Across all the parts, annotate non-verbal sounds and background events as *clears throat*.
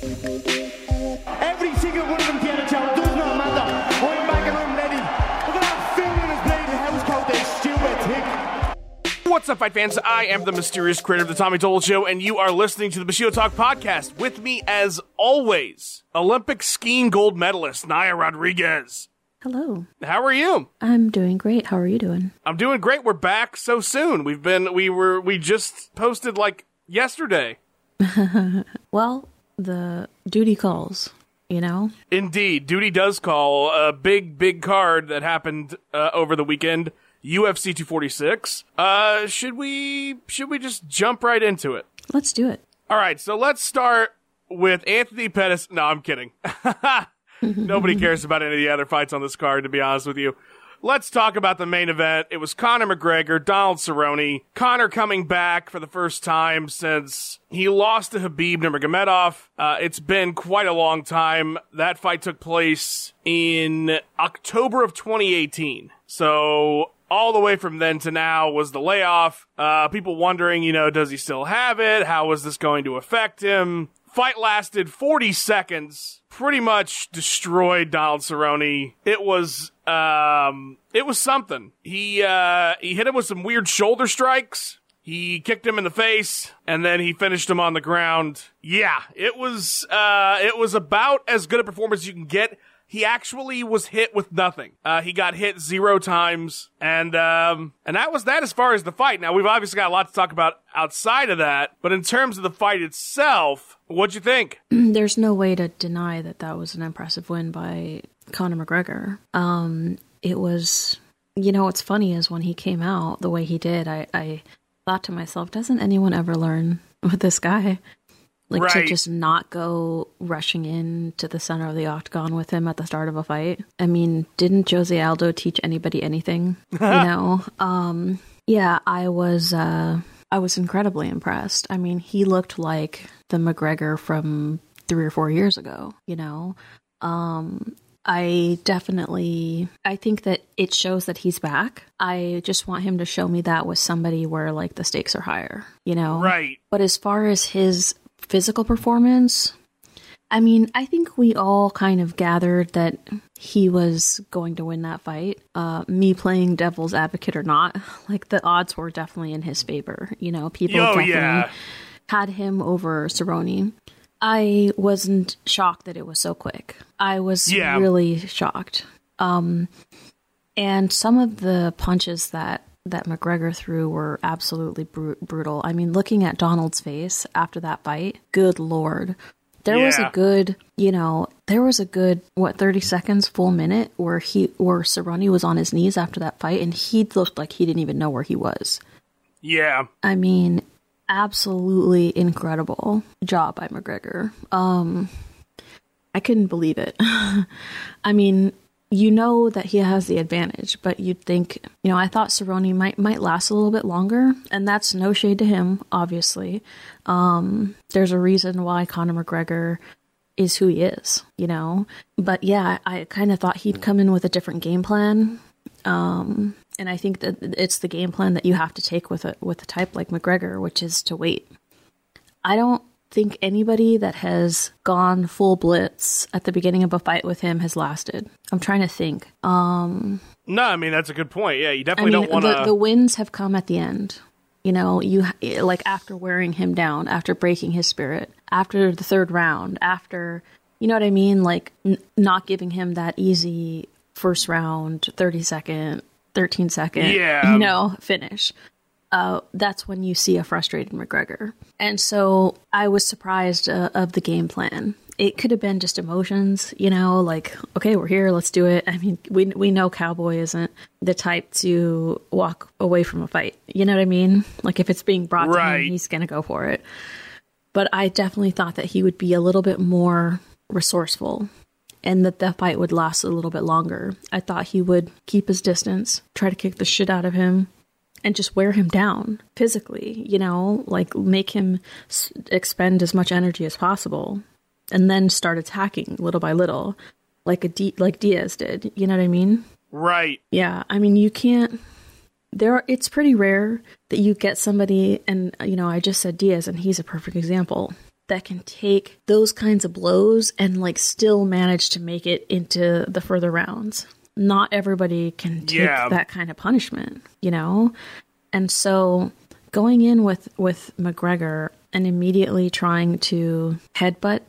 Every single one of them get a job, does not matter. I'm back and I'm ready. Look at that film in his bleeding house coat, they stupid tick. What's up, fight fans? I am the mysterious creator of the Tommy Toll Show, and you are listening to the Bushido Talk podcast. With me, as always, Olympic skiing gold medalist Naya Rodriguez. Hello. How are you? I'm doing great. How are you doing? I'm doing great. We're back so soon. We've been, we were, we just posted like yesterday. *laughs* Well, the duty calls, you know? Indeed, duty does call a big, big card that happened uh, over the weekend. UFC 246. Uh, should we should we just jump right into it? Let's do it. All right, so let's start with Anthony Pettis. No, I'm kidding. *laughs* Nobody *laughs* cares about any of the other fights on this card, to be honest with you. Let's talk about the main event. It was Conor McGregor, Donald Cerrone. Conor coming back for the first time since he lost to Habib Nurmagomedov. Uh, it's been quite a long time. That fight took place in October of 2018. So all the way from then to now was the layoff. Uh, people wondering, you know, does he still have it? How is this going to affect him? Fight lasted 40 seconds. Pretty much destroyed Donald Cerrone. It was, um, it was something. He, uh, he hit him with some weird shoulder strikes. He kicked him in the face and then he finished him on the ground. Yeah, it was, uh, it was about as good a performance as you can get he actually was hit with nothing. Uh, he got hit zero times, and um, and that was that as far as the fight. Now we've obviously got a lot to talk about outside of that, but in terms of the fight itself, what'd you think? *clears throat* There's no way to deny that that was an impressive win by Conor McGregor. Um, it was, you know, what's funny is when he came out the way he did, I, I thought to myself, doesn't anyone ever learn with this guy? Like to just not go rushing in to the center of the octagon with him at the start of a fight. I mean, didn't Jose Aldo teach anybody anything? *laughs* you know? Um yeah, I was uh I was incredibly impressed. I mean, he looked like the McGregor from 3 or 4 years ago, you know. Um I definitely I think that it shows that he's back. I just want him to show me that with somebody where like the stakes are higher, you know. Right. But as far as his physical performance, I mean, I think we all kind of gathered that he was going to win that fight. Uh, me playing devil's advocate or not, *laughs* like the odds were definitely in his favor. You know, people Oh, definitely yeah. had him over Cerrone. I wasn't shocked that it was so quick. I was Yeah. really shocked. Um, and some of the punches that that McGregor threw were absolutely bru- brutal. I mean, looking at Donald's face after that fight, good lord. There was a good, you know, there was a good what 30 seconds full minute where he where Cerrone was on his knees after that fight and he looked like he didn't even know where he was. Yeah. I mean, absolutely incredible job by McGregor. Um, I couldn't believe it. *laughs* I mean, you know that he has the advantage, but you'd think, you know, I thought Cerrone might might last a little bit longer, and that's no shade to him, obviously. Um, there's a reason why Conor McGregor is who he is, you know. But yeah, I kind of thought he'd come in with a different game plan and I think that it's the game plan that you have to take with a with a type like McGregor, which is to wait. I don't think anybody that has gone full blitz at the beginning of a fight with him has lasted. I'm trying to think. Um, No, I mean that's a good point. Yeah, you definitely I mean, don't want the, to. the wins have come at the end. You know, you like after wearing him down, after breaking his spirit, after the third round, after you know what I mean, like n- not giving him that easy first round, thirty second, thirteen second, Yeah. you know, finish. Uh, that's when you see a frustrated McGregor. And so I was surprised uh, of the game plan. It could have been just emotions, you know, like okay, we're here, let's do it. I mean, we we know Cowboy isn't the type to walk away from a fight. You know what I mean? Like if it's being brought to Right. him, he's going to go for it. But I definitely thought that he would be a little bit more resourceful and that the fight would last a little bit longer. I thought he would keep his distance, try to kick the shit out of him, and just wear him down physically, you know, like make him s- expend as much energy as possible and then start attacking little by little like a D- like Diaz did. You know what I mean? right. Yeah, I mean you can't there are, it's pretty rare that you get somebody and you know, I just said Diaz and he's a perfect example. that can take those kinds of blows and like still manage to make it into the further rounds. Not everybody can take Yeah. that kind of punishment, you know? And so going in with with McGregor and immediately trying to headbutt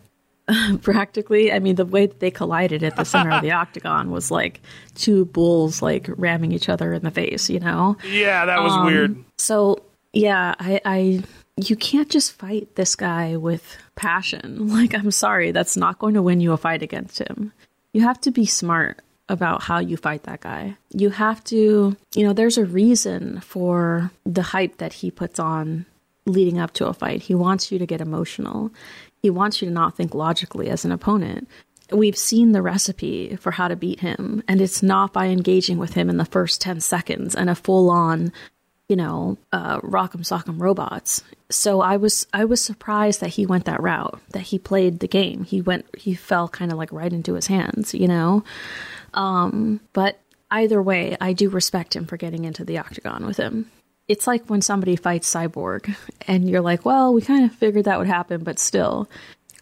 *laughs* practically i mean the way that they collided at the center of the *laughs* octagon was like two bulls like ramming each other in the face you know Yeah, that was um, weird. so yeah i i you can't just fight this guy with passion *laughs* like i'm sorry that's not going to win you a fight against him you have to be smart about how you fight that guy. You have to you know there's a reason for the hype that he puts on leading up to a fight. He wants you to get emotional. He wants you to not think logically as an opponent. We've seen the recipe for how to beat him and it's not by engaging with him in the first 10 seconds and a full on you know uh rock'em sock'em robots. So i was i was surprised that he went that route that he played the game. He went he fell kind of like right into his hands you know um but either way i do respect him for getting into the octagon with him it's like when somebody fights cyborg *laughs* and you're like well we kind of figured that would happen but still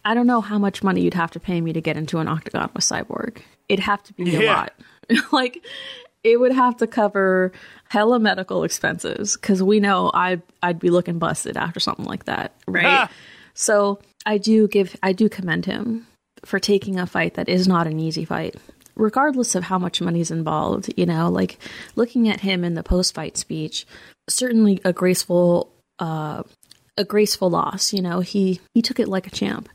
I don't know how much money you'd have to pay me to get into an octagon with Cyborg. It'd have to be a lot. *laughs* like it would have to cover hella medical expenses because we know I I'd be looking busted after something like that, *laughs* right? Ah. so I do give I do commend him for taking a fight that is not an easy fight. Regardless of how much money's involved, you know, like looking at him in the post fight speech, certainly a graceful uh a graceful loss, you know. He he took it like a champ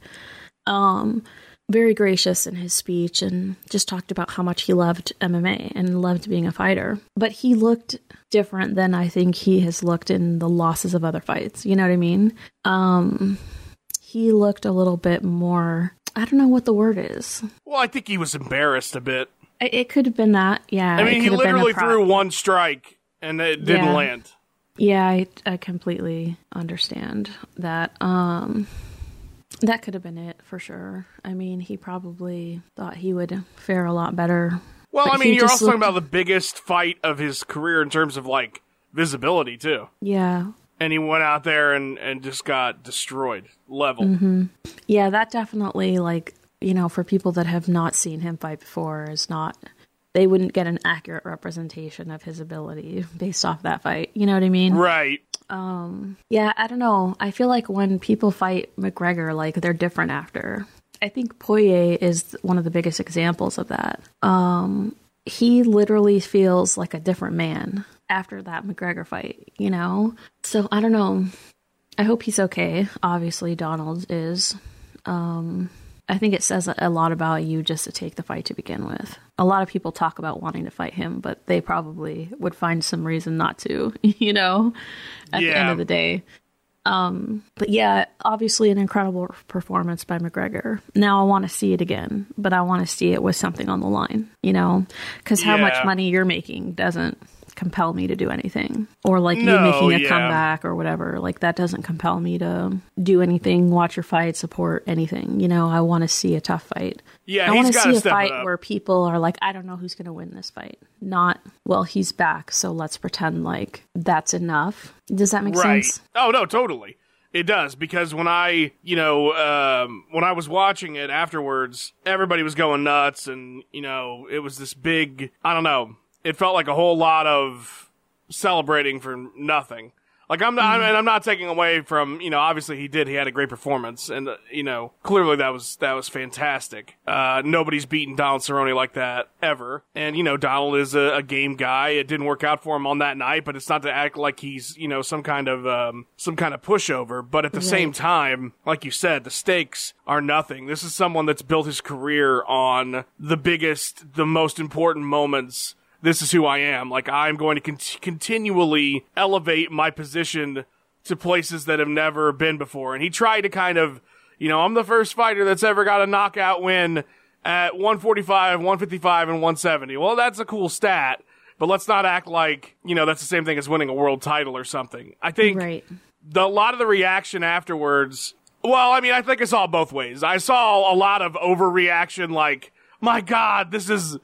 um, very gracious in his speech and just talked about how much he loved MMA and loved being a fighter. But he looked different than I think he has looked in the losses of other fights. You know what I mean? Um, he looked a little bit more. I don't know what the word is. Well, I think he was embarrassed a bit. It, could have been that. Yeah. I mean, he could have been a literally threw one strike and it didn't Yeah. land. Yeah, I, I completely understand that. Um, that could have been it for sure. I mean, he probably thought he would fare a lot better. Well, I mean, you're also talking about the biggest fight of his career in terms of like visibility too. Yeah, And he went out there and, and just got destroyed, leveled. Mm-hmm. yeah, that definitely like you know for people that have not seen him fight before is not they wouldn't get an accurate representation of his ability *laughs* based off that fight. You know what I mean? Right. um Yeah, I don't know. I feel like when people fight McGregor, like they're different after. I think Poirier is one of the biggest examples of that. Um, he literally feels like a different man after that McGregor fight, you know? So I don't know. I hope he's okay. Obviously, Donald is. Um, I think it says a lot about you just to take the fight to begin with. A lot of people talk about wanting to fight him, but they probably would find some reason not to, *laughs* you know, at the end of the day. Um, but yeah, obviously an incredible performance by McGregor. Now I want to see it again, but I want to see it with something on the line, you know, because how much money you're making doesn't compel me to do anything, or like you making a yeah. comeback or whatever. Like that doesn't compel me to do anything, watch your fight, support anything. You know, I want to see a tough fight. Yeah, I want to see a fight where people are like, I don't know who's going to win this fight. Not, well, he's back, so let's pretend like that's enough. Does that make Right. sense? Oh no, totally. It does because when I, you know, um, when I was watching it afterwards, everybody was going nuts, and you know, it was this big. I don't know. It felt like a whole lot of celebrating for nothing. Like I'm not, and I'm not taking away from, you know, obviously he did, he had a great performance, and uh, you know, clearly that was that was fantastic. Uh, nobody's beaten Donald Cerrone like that ever, and you know, Donald is a, a game guy. It didn't work out for him on that night, but it's not to act like he's, you know, some kind of um, some kind of pushover. But at the same time, like you said, the stakes are nothing. This is someone that's built his career on the biggest, the most important moments this is who I am. Like I'm going to con- continually elevate my position to places that have never been before. And he tried to kind of, you know, I'm the first fighter that's ever got a knockout win at 145, 155, and 170. Well, that's a cool stat, but let's not act like, you know, that's the same thing as winning a world title or something. I think Right. the, a lot of the reaction afterwards. Well, I mean, I think I saw both ways. I saw a lot of overreaction, like, "My God, this is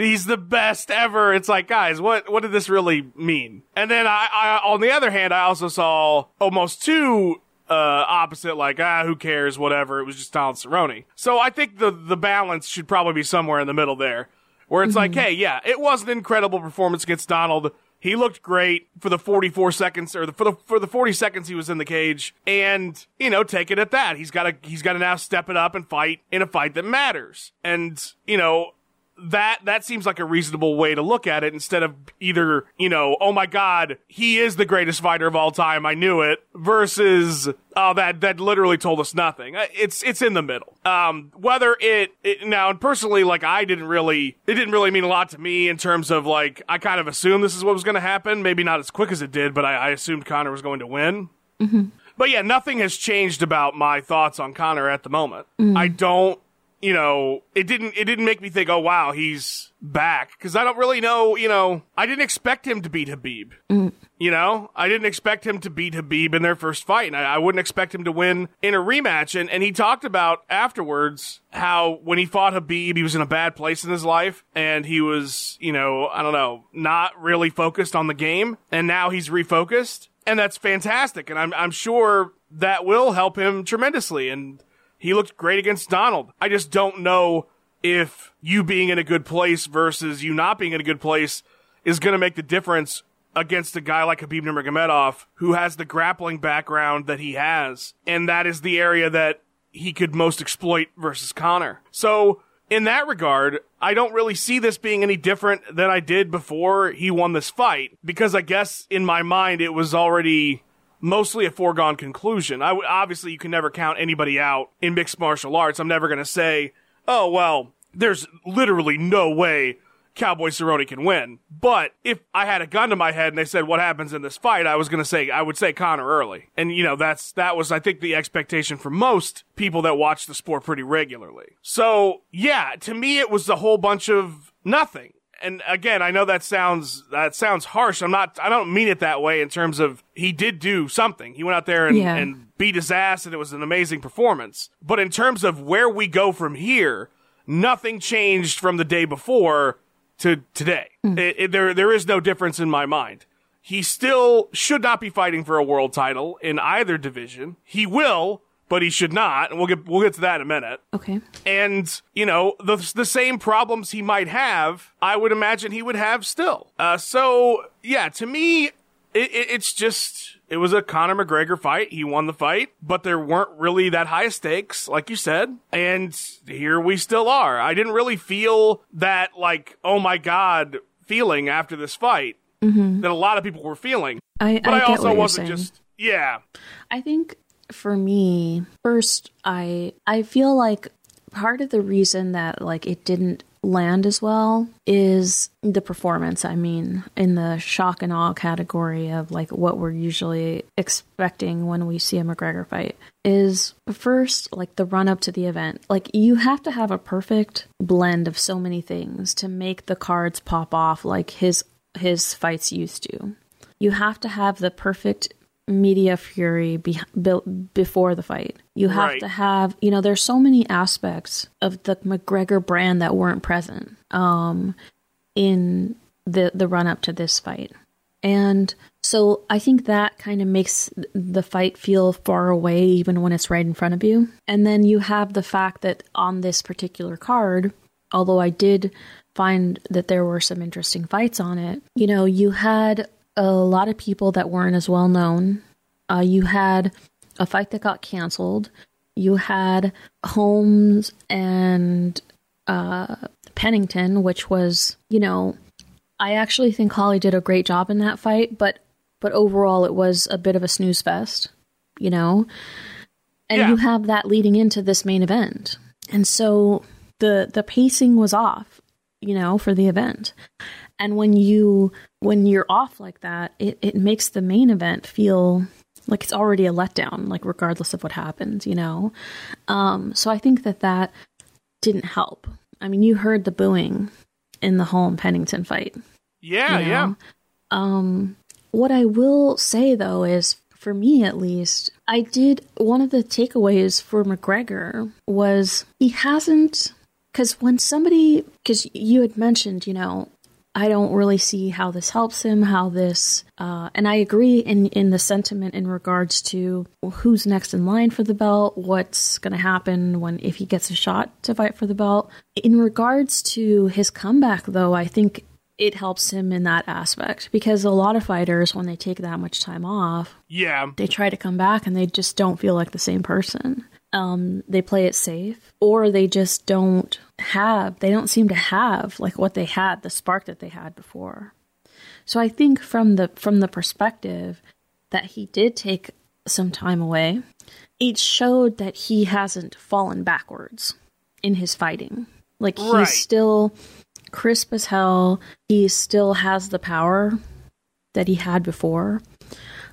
he's the best ever." It's like, guys, what what did this really mean? And then I, I on the other hand, I also saw almost two uh, opposite, like ah, who cares, whatever. It was just Donald Cerrone. So I think the the balance should probably be somewhere in the middle there, where it's like, hey, yeah, it was an incredible performance against Donald. He looked great for the 44 seconds or the, for the for the 40 seconds he was in the cage and you know take it at that. He's got to he's got to now step it up and fight in a fight that matters. And you know that that seems like a reasonable way to look at it instead of either you know oh my god he is the greatest fighter of all time i knew it versus oh that that literally told us nothing. Uh, it's it's in the middle. Um whether it, it now and personally like i didn't really it didn't really mean a lot to me in terms of like i kind of assumed this is what was going to happen. Maybe not as quick as it did but i, I assumed conor was going to win. But yeah, nothing has changed about my thoughts on Conor at the moment. I don't, you know, it didn't it didn't make me think, "Oh wow, he's back." Cuz I don't really know, you know, I didn't expect him to beat Habib. Mm. You know, I didn't expect him to beat Habib in their first fight, and I, I wouldn't expect him to win in a rematch. And, and he talked about afterwards how when he fought Habib, he was in a bad place in his life, and he was, you know, I don't know, not really focused on the game, and now he's refocused, and that's fantastic. And I'm I'm sure that will help him tremendously. And he looked great against Donald. I just don't know if you being in a good place versus you not being in a good place is going to make the difference against a guy like Habib Nurmagomedov who has the grappling background that he has and that is the area that he could most exploit versus Conor. So in that regard, I don't really see this being any different than I did before he won this fight because I guess in my mind it was already mostly a foregone conclusion. I w- obviously you can never count anybody out in mixed martial arts. I'm never going to say, "Oh, well, there's literally no way Cowboy Cerrone can win." But if I had a gun to my head and they said what happens in this fight, I was going to say I would say Conor early. And you know, that's that was I think the expectation for most people that watch the sport pretty regularly. So, yeah, to me it was a whole bunch of nothing and again, I know that sounds that sounds harsh. I'm not. I don't mean it that way in terms of he did do something. He went out there and, Yeah. and beat his ass, and it was an amazing performance. But in terms of where we go from here, nothing changed from the day before to today. Hmm. It, it- there there is no difference in my mind. He still should not be fighting for a world title in either division. He will, but he should not, and we'll get we'll get to that in a minute Okay. and you know the the same problems he might have, I would imagine he would have still. Uh, so yeah, to me, it, it, it's just it was a Conor McGregor fight. He won the fight, but there weren't really that high stakes, like you said, and here we still are. I didn't really feel that like oh my god feeling after this fight that a lot of people were feeling, I, but I, I, get also what you're wasn't saying. just yeah. I think for me, first, I I feel like part of the reason that like it didn't land as well is the performance. I mean, in the shock and awe category of like what we're usually expecting when we see a McGregor fight is first like the run up to the event. Like you have to have a perfect blend of so many things to make the cards pop off like his his fights used to. You have to have the perfect media fury be, built before the fight. You have Right. to have, you know, there's so many aspects of the McGregor brand that weren't present um, in the the run up to this fight. And so I think that kind of makes the fight feel far away even when it's right in front of you. And then you have the fact that on this particular card, although I did find that there were some interesting fights on it, you know, you had a lot of people that weren't as well known. Uh, you had a fight that got canceled. You had Holmes and uh, Pennington, which was, you know, I actually think Holly did a great job in that fight, but but overall it was a bit of a snooze fest, you know. And Yeah. you have that leading into this main event. And so the the pacing was off, you know, for the event. And when you when you're off like that, it, it makes the main event feel like it's already a letdown, like regardless of what happens, you know. Um, so I think that that didn't help. I mean, you heard the booing in the Holm Pennington fight. Yeah, you yeah. Um, what I will say though is, for me at least, I did one of the takeaways for McGregor was he hasn't because when somebody because you had mentioned, you know, I don't really see how this helps him, how this, uh, and I agree in, in the sentiment in regards to who's next in line for the belt, what's going to happen when, if he gets a shot to fight for the belt. In regards to his comeback, though, I think it helps him in that aspect because a lot of fighters, when they take that much time off, Yeah. they try to come back and they just don't feel like the same person. Um, they play it safe, or they just don't have, they don't seem to have like what they had, the spark that they had before. So I think from the from the perspective that he did take some time away, it showed that he hasn't fallen backwards in his fighting. Like he's Right. still crisp as hell. He still has the power that he had before.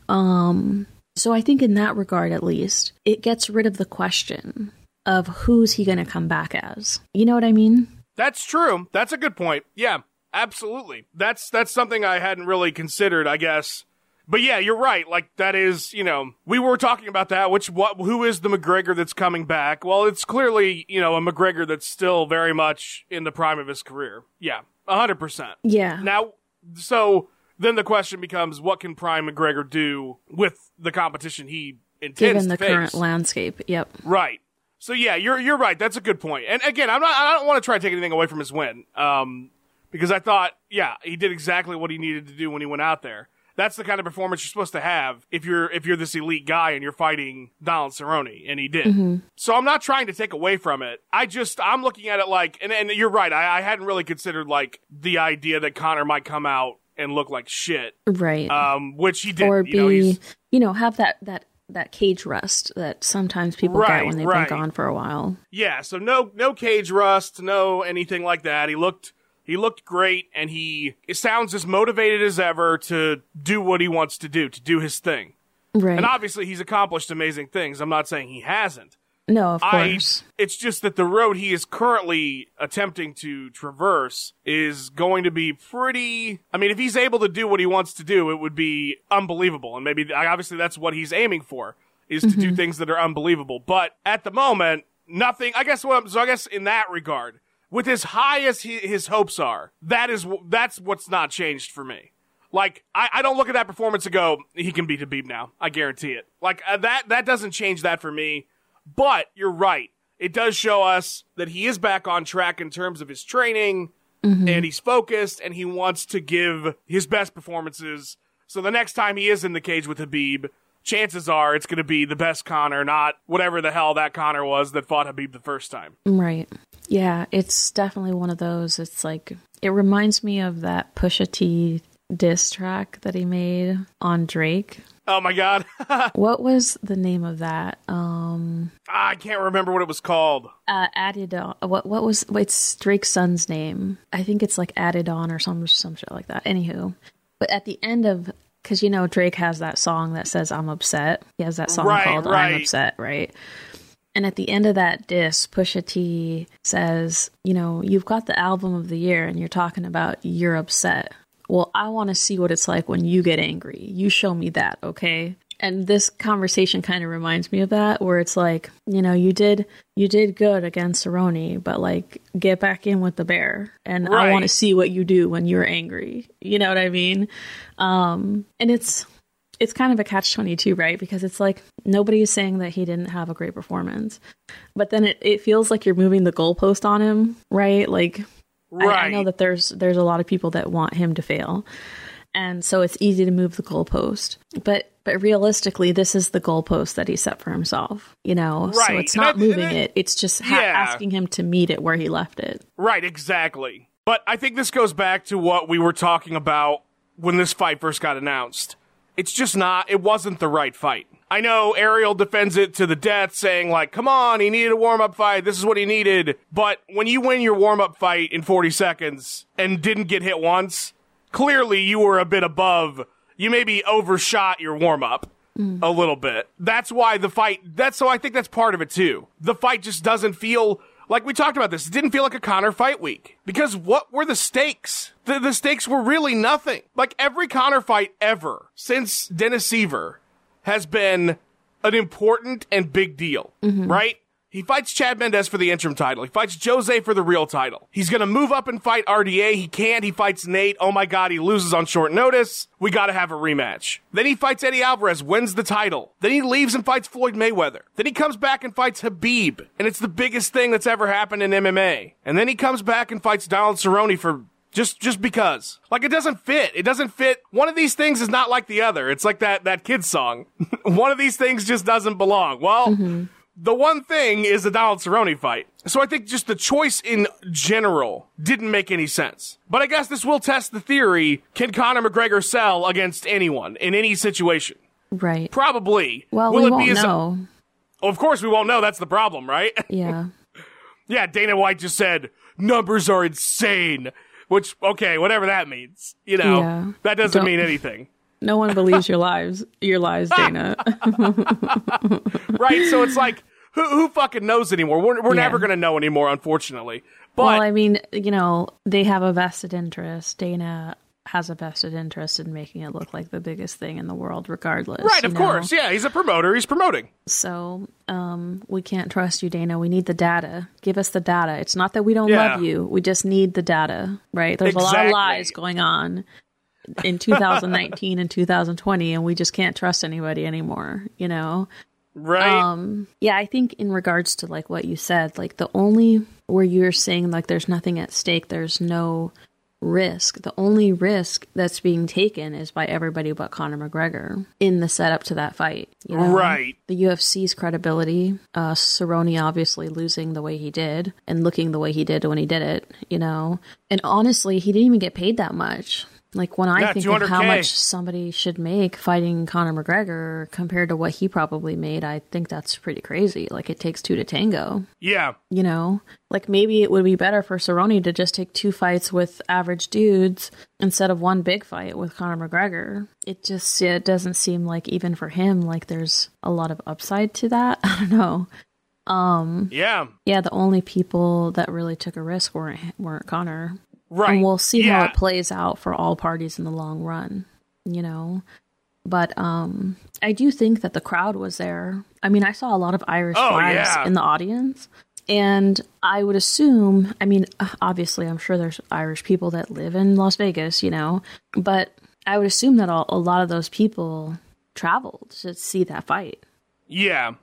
Um, so I think in that regard, at least, it gets rid of the question of who's he going to come back as. You know what I mean? That's true. That's a good point. Yeah, absolutely. That's that's something I hadn't really considered, I guess. But yeah, you're right. Like that is, you know, we were talking about that. Which what? Who is the McGregor that's coming back? Well, it's clearly you know a McGregor that's still very much in the prime of his career. Yeah, hundred percent. Yeah. Now, so then the question becomes, what can Prime McGregor do with the competition he intends Given the face? current landscape. Yep. Right. So yeah, you're you're right. That's a good point. And again, I'm not. I don't want to try to take anything away from his win, um, because I thought, yeah, he did exactly what he needed to do when he went out there. That's the kind of performance you're supposed to have if you're if you're this elite guy and you're fighting Donald Cerrone, and he did. So I'm not trying to take away from it. I just I'm looking at it like, and, and you're right. I, I hadn't really considered like the idea that Conor might come out and look like shit, Right. um, which he did. or you know, be, he's- you know, have that, that, that cage rust that sometimes people Right, get when they've right. been gone for a while. Yeah, so no no cage rust, no anything like that. He looked he looked great and he it sounds as motivated as ever to do what he wants to do, to do his thing. Right. And obviously he's accomplished amazing things. I'm not saying he hasn't. No, of I course. it's just that the road he is currently attempting to traverse is going to be pretty I mean if he's able to do what he wants to do, it would be unbelievable. And maybe obviously that's what he's aiming for is to do things that are unbelievable. But at the moment, nothing I guess what I'm- so I guess in that regard, with as high as he, his hopes are, that is that's what's not changed for me. Like I, I don't look at that performance and go, he can beat Habib now. I guarantee it. Like uh, that that doesn't change that for me. But you're right. It does show us that he is back on track in terms of his training mm-hmm. and he's focused and he wants to give his best performances. So the next time he is in the cage with Habib, chances are it's going to be the best Conor, not whatever the hell that Conor was that fought Habib the first time. Right. Yeah, it's definitely one of those. It's like it reminds me of that Pusha T diss track that he made on Drake. Oh my god. *laughs* What was the name of that? Um I can't remember what it was called. uh Adidon what what was it's Drake's son's name. I think it's like Adidon or some some shit like that. Anywho. But at the end of because you know Drake has that song that says I'm upset. He has that song Right, called right. I'm upset, right? And at the end of that diss, Pusha T says, you know, you've got the album of the year and you're talking about you're upset. Well, I want to see what it's like when you get angry. You show me that, okay? And this conversation kind of reminds me of that where it's like, you know, you did you did good against Cerrone, but like get back in with the bear and I want to see what you do when you're angry. You know what I mean? Um and it's it's kind of a catch 22 right because it's like nobody is saying that he didn't have a great performance but then it, it feels like you're moving the goalpost on him right like I, I know that there's there's a lot of people that want him to fail. And so it's easy to move the goalpost. But but realistically this is the goalpost that he set for himself you know? So it's not I- moving and I- it. It's just ha- Yeah. asking him to meet it where he left it. Right, exactly. But I think this goes back to what we were talking about when this fight first got announced. It's just not, it wasn't the right fight. I know Ariel defends it to the death, saying, like, come on, he needed a warm up fight. This is what he needed. But when you win your warm up fight in 40 seconds and didn't get hit once, clearly you were a bit above. You maybe overshot your warm up a little bit. That's why the fight, that's so I think that's part of it too. The fight just doesn't feel like we talked about this. It didn't feel like a Conor fight week because what were the stakes? The, the stakes were really nothing. Like every Conor fight ever since Dennis Siver has been an important and big deal, mm-hmm. right? He fights Chad Mendes for the interim title. He fights Jose for the real title. He's gonna move up and fight RDA. He can't. He fights Nate. Oh my god, he loses on short notice. We gotta have a rematch. Then he fights Eddie Alvarez, wins the title. Then he leaves and fights Floyd Mayweather. Then he comes back and fights Habib. And it's the biggest thing that's ever happened in MMA. And then he comes back and fights Donald Cerrone for just just because. Like it doesn't fit. It doesn't fit. One of these things is not like the other. It's like that that kid's song. *laughs* one of these things just doesn't belong. Well, mm-hmm. The one thing is the Donald Cerrone fight. So I think just the choice in general didn't make any sense. But I guess this will test the theory, can Conor McGregor sell against anyone in any situation? Right. Probably. Well, will we it won't know. Well, of course we won't know. That's the problem, right? *laughs* Yeah. yeah, Dana White just said numbers are insane. Which, okay, whatever that means. You know, Yeah. that doesn't Don't- mean anything. No one believes your lives. Your lies, Dana. *laughs* right? So it's like, who, who fucking knows anymore? We're, we're Yeah. never going to know anymore, unfortunately. But well, I mean, you know, they have a vested interest. Dana has a vested interest in making it look like the biggest thing in the world, regardless. right, of know? course, yeah, he's a promoter. He's promoting. So, um, we can't trust you, Dana. We need the data. Give us the data. It's not that we don't Yeah. love you. We just need the data, right? There's a lot of lies going on in 2019 and 2020, and we just can't trust anybody anymore, you know? Right? Um, yeah, I think in regards to like what you said, like the only where you're saying like there's nothing at stake, there's no risk. The only risk that's being taken is by everybody but Conor McGregor in the setup to that fight. you know? Right. The UFC's credibility, uh, Cerrone obviously losing the way he did and looking the way he did when he did it, you know. And honestly, he didn't even get paid that much. Like when I Yeah, think of how much somebody should make fighting Conor McGregor compared to what he probably made, I think that's pretty crazy. Like it takes two to tango, yeah. you know? Like maybe it would be better for Cerrone to just take two fights with average dudes instead of one big fight with Conor McGregor. It just it doesn't seem like even for him like there's a lot of upside to that. *laughs* I don't know. Um, yeah. Yeah, the only people that really took a risk weren't weren't Conor. Right. And we'll see yeah. how it plays out for all parties in the long run, you know. But um I do think that the crowd was there. I mean, I saw a lot of Irish Oh, flags yeah. in the audience. And I would assume, I mean, uh, obviously, I'm sure there's Irish people that live in Las Vegas, you know, but I would assume that a, a lot of those people traveled to see that fight. Yeah.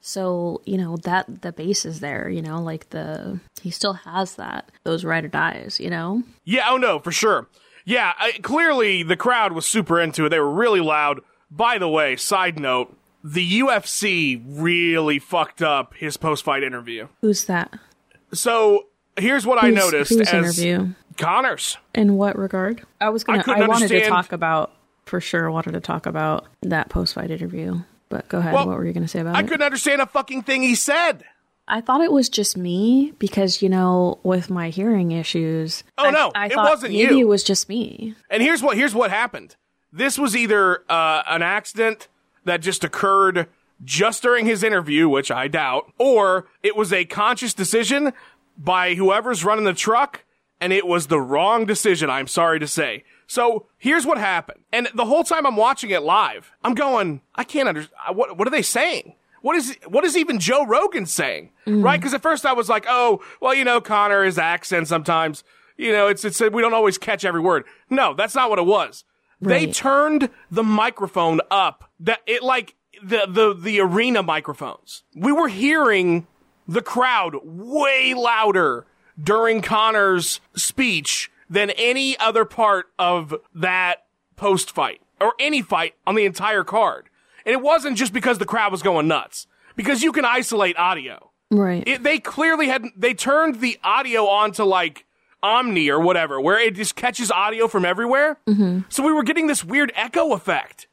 So, you know, that the base is there, you know, like the he still has that those ride or dies, you know? Yeah, oh no, for sure. Yeah, I, clearly the crowd was super into it. They were really loud. By the way, side note, the UFC really fucked up his post-fight interview. Who's that? So, here's what I noticed whose as interview? Conor's. In what regard? I was gonna I, couldn't wanted to talk about for sure wanted to talk about that post fight interview. But go ahead, Well, what were you gonna say about I it? I couldn't understand a fucking thing he said. I thought it was just me because you know, with my hearing issues. Oh, I- no, I it wasn't maybe you. it was just me. And here's what here's what happened. This was either uh, an accident that just occurred just during his interview, which I doubt, or it was a conscious decision by whoever's running the truck, and it was the wrong decision. I'm sorry to say. So here's what happened, and the whole time I'm watching it live, I'm going, I can't understand. What what are they saying? What is what is even Joe Rogan saying? Mm. Right? Because at first I was like, oh, well, you know, Conor his accent sometimes. You know, it's it's we don't always catch every word. No, that's not what it was. They turned the microphone up. That it like the the the arena microphones. We were hearing the crowd way louder during Conor's speech than any other part of that post fight or any fight on the entire card. And it wasn't just because the crowd was going nuts. Because you can isolate audio Right. it, they clearly had they turned the audio onto like Omni or whatever, where it just catches audio from everywhere. Mm-hmm. So we were getting this weird echo effect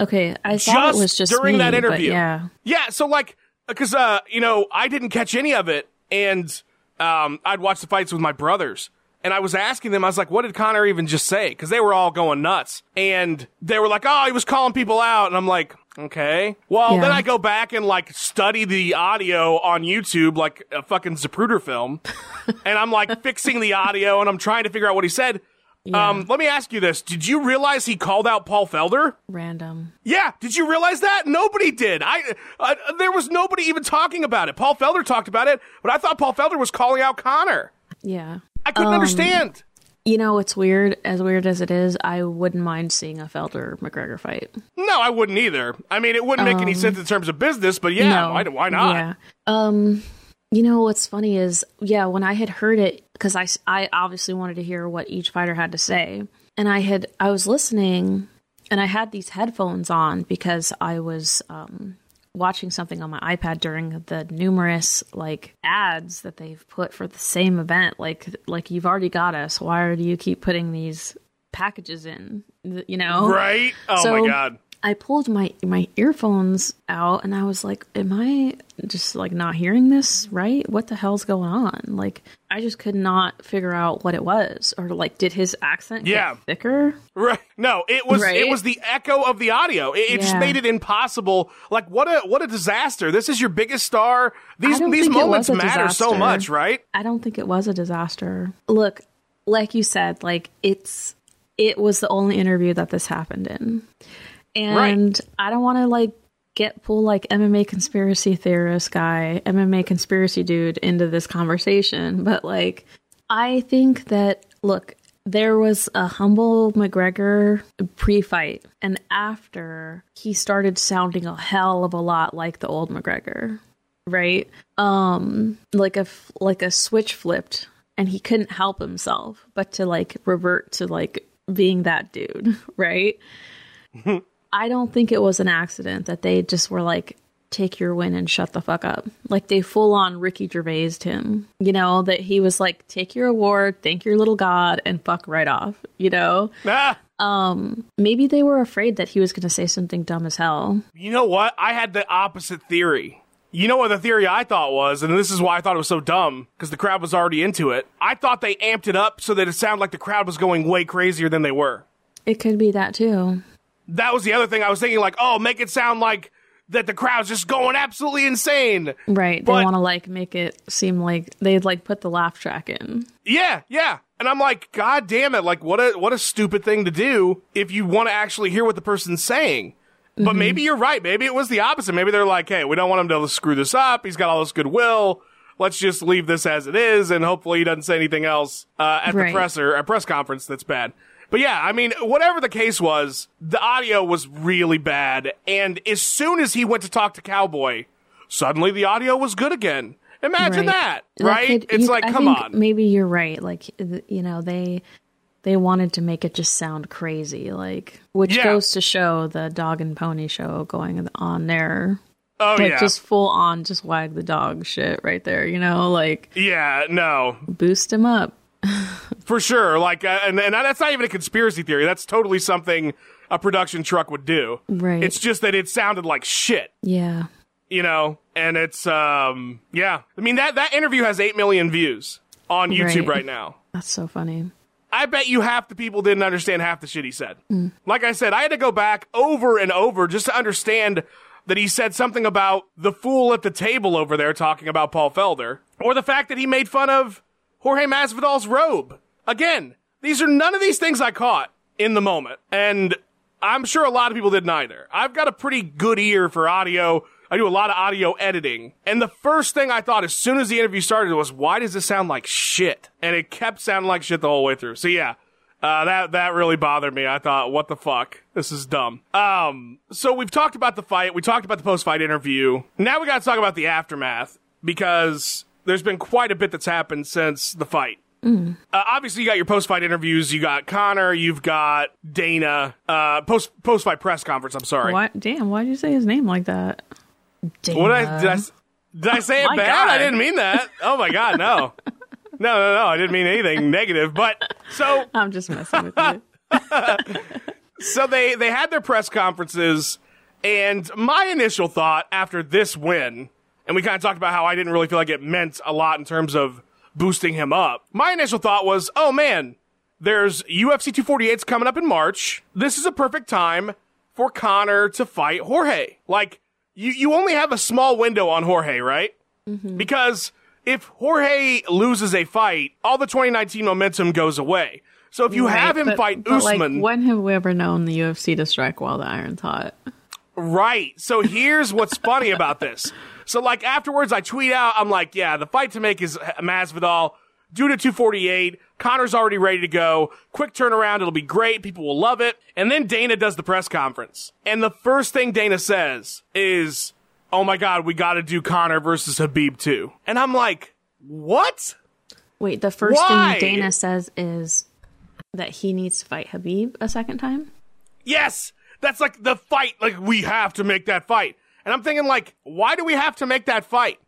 okay. I thought just, it was just during me, that interview. yeah. yeah. So like, because uh, you know, I didn't catch any of it, and um, I'd watch the fights with my brothers. And I was asking them, I was like, what did Conor even just say? Because they were all going nuts. And they were like, oh, he was calling people out. And I'm like, okay. Well, Yeah. then I go back and like study the audio on YouTube like a fucking Zapruder film. *laughs* and I'm like fixing the audio and I'm trying to figure out what he said. Yeah. Um, let me ask you this: Did you realize he called out Paul Felder? Random. Yeah, did you realize that? Nobody did. I uh, there was nobody even talking about it. Paul Felder talked about it, but I thought Paul Felder was calling out Conor. Yeah. I couldn't Um, understand. You know, it's weird. As weird as it is, I wouldn't mind seeing a Felder McGregor fight. No, I wouldn't either. I mean, it wouldn't make any sense in terms of business, but yeah, no. why, why not? Yeah. Um, you know what's funny is, yeah, when I had heard it, because I, I obviously wanted to hear what each fighter had to say, and I had I was listening, and I had these headphones on because I was um watching something on my iPad during the numerous like ads that they've put for the same event. Like like you've already got us. Why do you keep putting these packages in? You know, Right? Oh So- my god. I pulled my my earphones out and I was like, "Am I just like not hearing this right? What the hell's going on?" Like, I just could not figure out what it was, or like, did his accent Yeah. get thicker? Right? No, it was Right? it was the echo of the audio. It, it just made it impossible. Like what a what a disaster. This is your biggest star. These these moments matter so much, right? I don't think it was a disaster. Look, like you said, like it's it was the only interview that this happened in. And I don't want to like get pull like MMA conspiracy theorist guy, MMA conspiracy dude into this conversation, but like I think that look, there was a humble McGregor pre-fight and after he started sounding a hell of a lot like the old McGregor right? Um like a f- like a switch flipped and he couldn't help himself but to like revert to like being that dude *laughs* right *laughs* i don't think it was an accident that they just were like take your win and shut the fuck up like they full on ricky Gervaised him you know that he was like take your award thank your little god and fuck right off you know Ah, maybe they were afraid that he was going to say something dumb as hell you know what? I had the opposite theory. You know what the theory I thought was, and this is why I thought it was so dumb, because the crowd was already into it. I thought they amped it up so that it sounded like the crowd was going way crazier than they were. it could be that too That was the other thing I was thinking, like, oh, make it sound like that the crowd's just going absolutely insane. Right. They want to like make it seem like they'd like put the laugh track in. Yeah, yeah. And I'm like, God damn it! Like, what a what a stupid thing to do if you want to actually hear what the person's saying. But maybe you're right. Maybe it was the opposite. Maybe they're like, hey, we don't want him to screw this up. He's got all this goodwill. Let's just leave this as it is, and hopefully he doesn't say anything else uh, at Right. the presser, a press conference that's bad. But yeah, I mean, whatever the case was, the audio was really bad. And as soon as he went to talk to Cowboy, suddenly the audio was good again. Imagine that, That right? could- it's you- like, I come on. Maybe you're right. Like you know, they they wanted to make it just sound crazy, like which Yeah. goes to show the dog and pony show going on there. Oh Like yeah, just full on, just wag the dog shit right there. You know, like yeah, no, boost him up. *laughs* for sure. Like, uh, and and that's not even a conspiracy theory. That's totally something a production truck would do. Right. It's just that it sounded like shit, Yeah. you know. And it's um, yeah. I mean that that interview has eight million views on YouTube Right. right now. That's so funny. I bet you half the people didn't understand half the shit he said. Like I said, I had to go back over and over just to understand that he said something about the fool at the table over there talking about Paul Felder, or the fact that he made fun of Jorge Masvidal's robe. Again, these are none of these things I caught in the moment, and I'm sure a lot of people didn't either. I've got a pretty good ear for audio. I do a lot of audio editing. And the first thing I thought as soon as the interview started was, why does this sound like shit? And it kept sounding like shit the whole way through. So yeah, uh, that, that really bothered me. I thought, what the fuck? This is dumb. Um, so we've talked about the fight. We talked about the post-fight interview. Now we gotta talk about the aftermath because there's been quite a bit that's happened since the fight. Uh, obviously, you got your post-fight interviews. You got Conor. You've got Dana. Uh, post post-fight press conference. I'm sorry. Why? Damn. why did you say his name like that? Damn. What did I did I, s- did I say it bad? God. I didn't mean that. Oh my god, no. *laughs* No, no, no. I didn't mean anything negative. But so *laughs* I'm just messing with you. *laughs* so they they had their press conferences and my initial thought after this win and we kind of talked about how I didn't really feel like it meant a lot in terms of boosting him up. My initial thought was, "Oh man, there's UFC 248's coming up in March. This is a perfect time for Conor to fight Jorge. Like you you only have a small window on Jorge, right? Mm-hmm. Because if Jorge loses a fight, all the 2019 momentum goes away. So if you Right, have him but- fight but, like, Usman, when have we ever known the UFC to strike while the iron's hot? Right. So here's what's funny about this. So like afterwards, I tweet out, I'm like, yeah, the fight to make is Masvidal. Due to 248, Conor's already ready to go. Quick turnaround. It'll be great. People will love it. And then Dana does the press conference. And the first thing Dana says is, oh my God, we got to do Conor versus Habib too. And I'm like, what? Wait, the first Why? thing Dana says is that he needs to fight Habib a second time. Yes, that's like the fight. Like we have to make that fight. And I'm thinking like, why do we have to make that fight?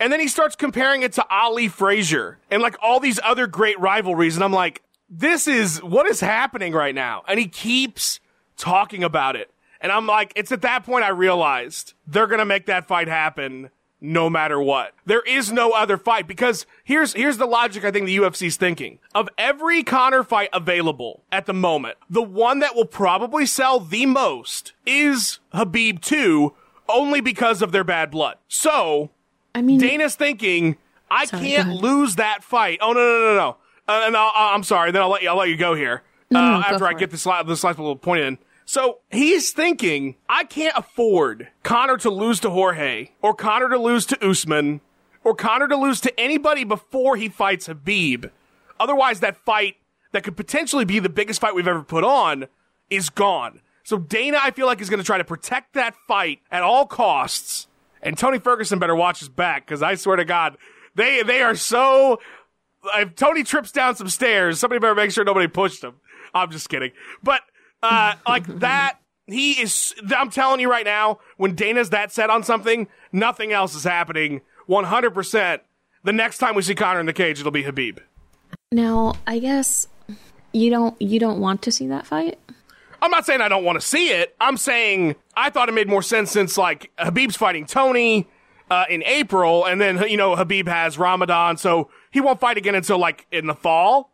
And then he starts comparing it to Ali Frazier and like all these other great rivalries. And I'm like, this is what is happening right now. And he keeps talking about it. And I'm like, it's at that point I realized they're going to make that fight happen no matter what. There is no other fight because here's here's the logic I think the UFC's thinking. Of every Conor fight available at the moment, the one that will probably sell the most is Khabib 2 only because of their bad blood. So, I mean, Dana's thinking, I Sorry, can't lose that fight. Oh no no no no! Uh, and I'll, I'm sorry. Then I'll let you. I'll let you go here No, uh, no, go after I get this la- this last little point in. So he's thinking, I can't afford Conor to lose to Jorge, or Conor to lose to Usman, or Conor to lose to anybody before he fights Khabib. Otherwise, that fight that could potentially be the biggest fight we've ever put on is gone. So Dana, I feel like, is going to try to protect that fight at all costs. And Tony Ferguson better watch his back because I swear to God, they they are so. If Tony trips down some stairs, somebody better make sure nobody pushed him. I'm just kidding, but uh, *laughs* like that, he is. I'm telling you right now, when Dana's that set on something, nothing else is happening. 100. percent The next time we see Conor in the cage, it'll be Khabib. now I guess you don't you don't want to see that fight. I'm not saying I don't want to see it. I'm saying I thought it made more sense since like Khabib's fighting Tony uh, in April, and then you know Khabib has Ramadan, so he won't fight again until like in the fall.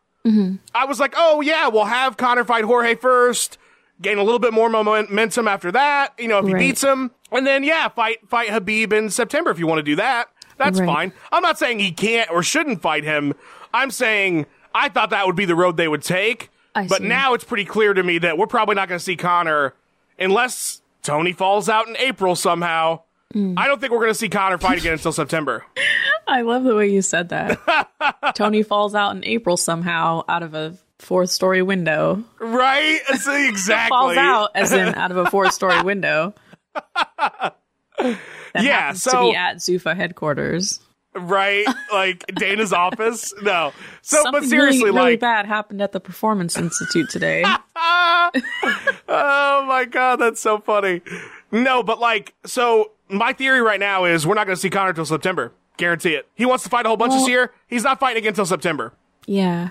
I was like, oh yeah, we'll have Conor fight Jorge first, gain a little bit more momentum after that. You know, if he Right. beats him, and then yeah, fight fight Khabib in September if you want to do that. That's Right. fine. I'm not saying he can't or shouldn't fight him. I'm saying I thought that would be the road they would take. I but see. now it's pretty clear to me that we're probably not going to see Conor unless Tony falls out in April somehow. Mm. I don't think we're going to see Conor fight again until September. *laughs* I love the way you said that. *laughs* Tony falls out in April somehow out of a fourth story window. Right? *laughs* Exactly. Falls out as in out of a fourth story window. Yeah, happens to so- be at Zuffa headquarters. Right? Like Dana's office? No. So, Something but seriously, really, really like, bad happened at the Performance Institute today. *laughs* oh my God, that's so funny. No, but like, so my theory right now is we're not going to see Conor until September. Guarantee it. He wants to fight a whole bunch this year. He's not fighting again until September. Yeah.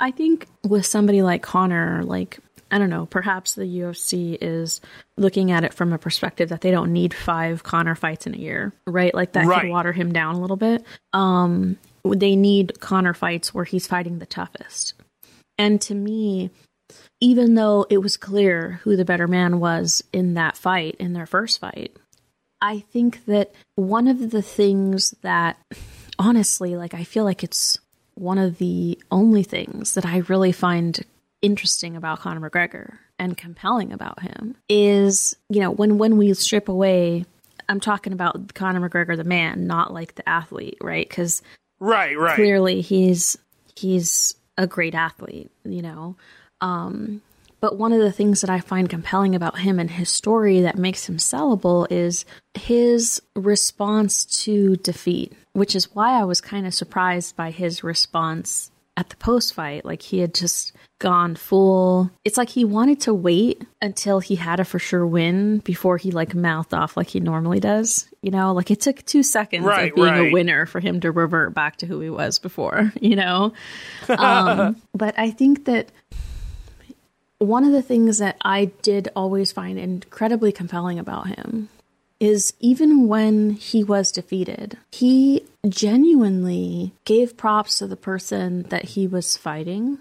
I think with somebody like Conor, like, I don't know, perhaps the UFC is looking at it from a perspective that they don't need five Conor fights in a year, right? Like that Right. could water him down a little bit. Um, they need Conor fights where he's fighting the toughest. And to me, even though it was clear who the better man was in that fight, in their first fight, I think that one of the things that, honestly, like, I feel like it's one of the only things that I really find interesting about Conor McGregor and compelling about him is, you know, when when we strip away, I'm talking about Conor McGregor the man, not like the athlete, right? Because Right, right. clearly he's he's a great athlete, you know. Um, but one of the things that I find compelling about him and his story that makes him sellable is his response to defeat, which is why I was kind of surprised by his response at the post fight. Like he had just gone full. It's like he wanted to wait until he had a for sure win before he like mouthed off like he normally does. You know, like it took two seconds Right, of being right. a winner for him to revert back to who he was before. *laughs* You know, um, *laughs* but I think that one of the things that I did always find incredibly compelling about him is even when he was defeated, he genuinely gave props to the person that he was fighting.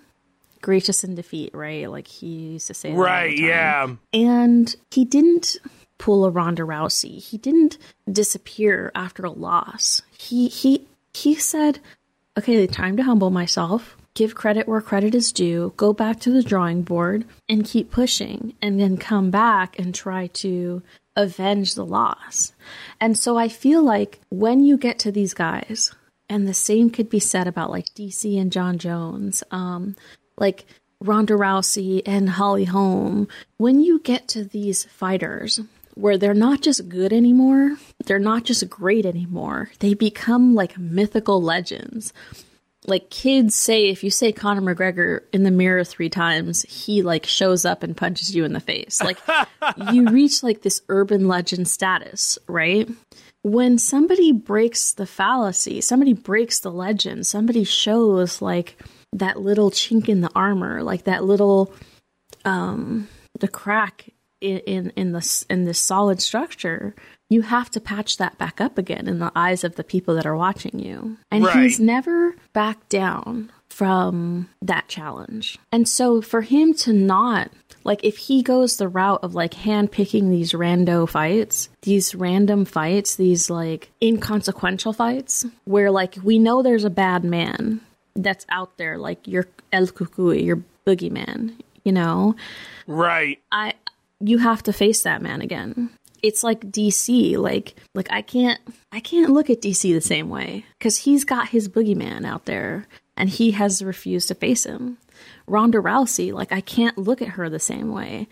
Gracious in defeat, right? Like he used to say, that all the Right, yeah. And he didn't pull a Ronda Rousey. He didn't disappear after a loss. He he he said, "Okay, time to humble myself. give credit where credit is due, go back to the drawing board and keep pushing, and then come back and try to avenge the loss. And so I feel like when you get to these guys, and the same could be said about like DC and Jon Jones, um, like Ronda Rousey and Holly Holm, when you get to these fighters where they're not just good anymore, they're not just great anymore, they become like mythical legends. Like kids say, if you say Conor McGregor in the mirror three times, he like shows up and punches you in the face. Like *laughs* you reach like this urban legend status, right? When somebody breaks the fallacy, somebody breaks the legend, somebody shows like that little chink in the armor, like that little um the crack in in, in the in this solid structure, you have to patch that back up again in the eyes of the people that are watching you. And Right. he's never backed down from that challenge. And so for him to not like if he goes the route of like handpicking these rando fights, these random fights, these like inconsequential fights where like we know there's a bad man that's out there like your El Cucuy, your boogeyman, you know? Right. I you have to face that man again. It's like DC, like like I can't I can't look at DC the same way cuz he's got his boogeyman out there and he has refused to face him. Ronda Rousey, like I can't look at her the same way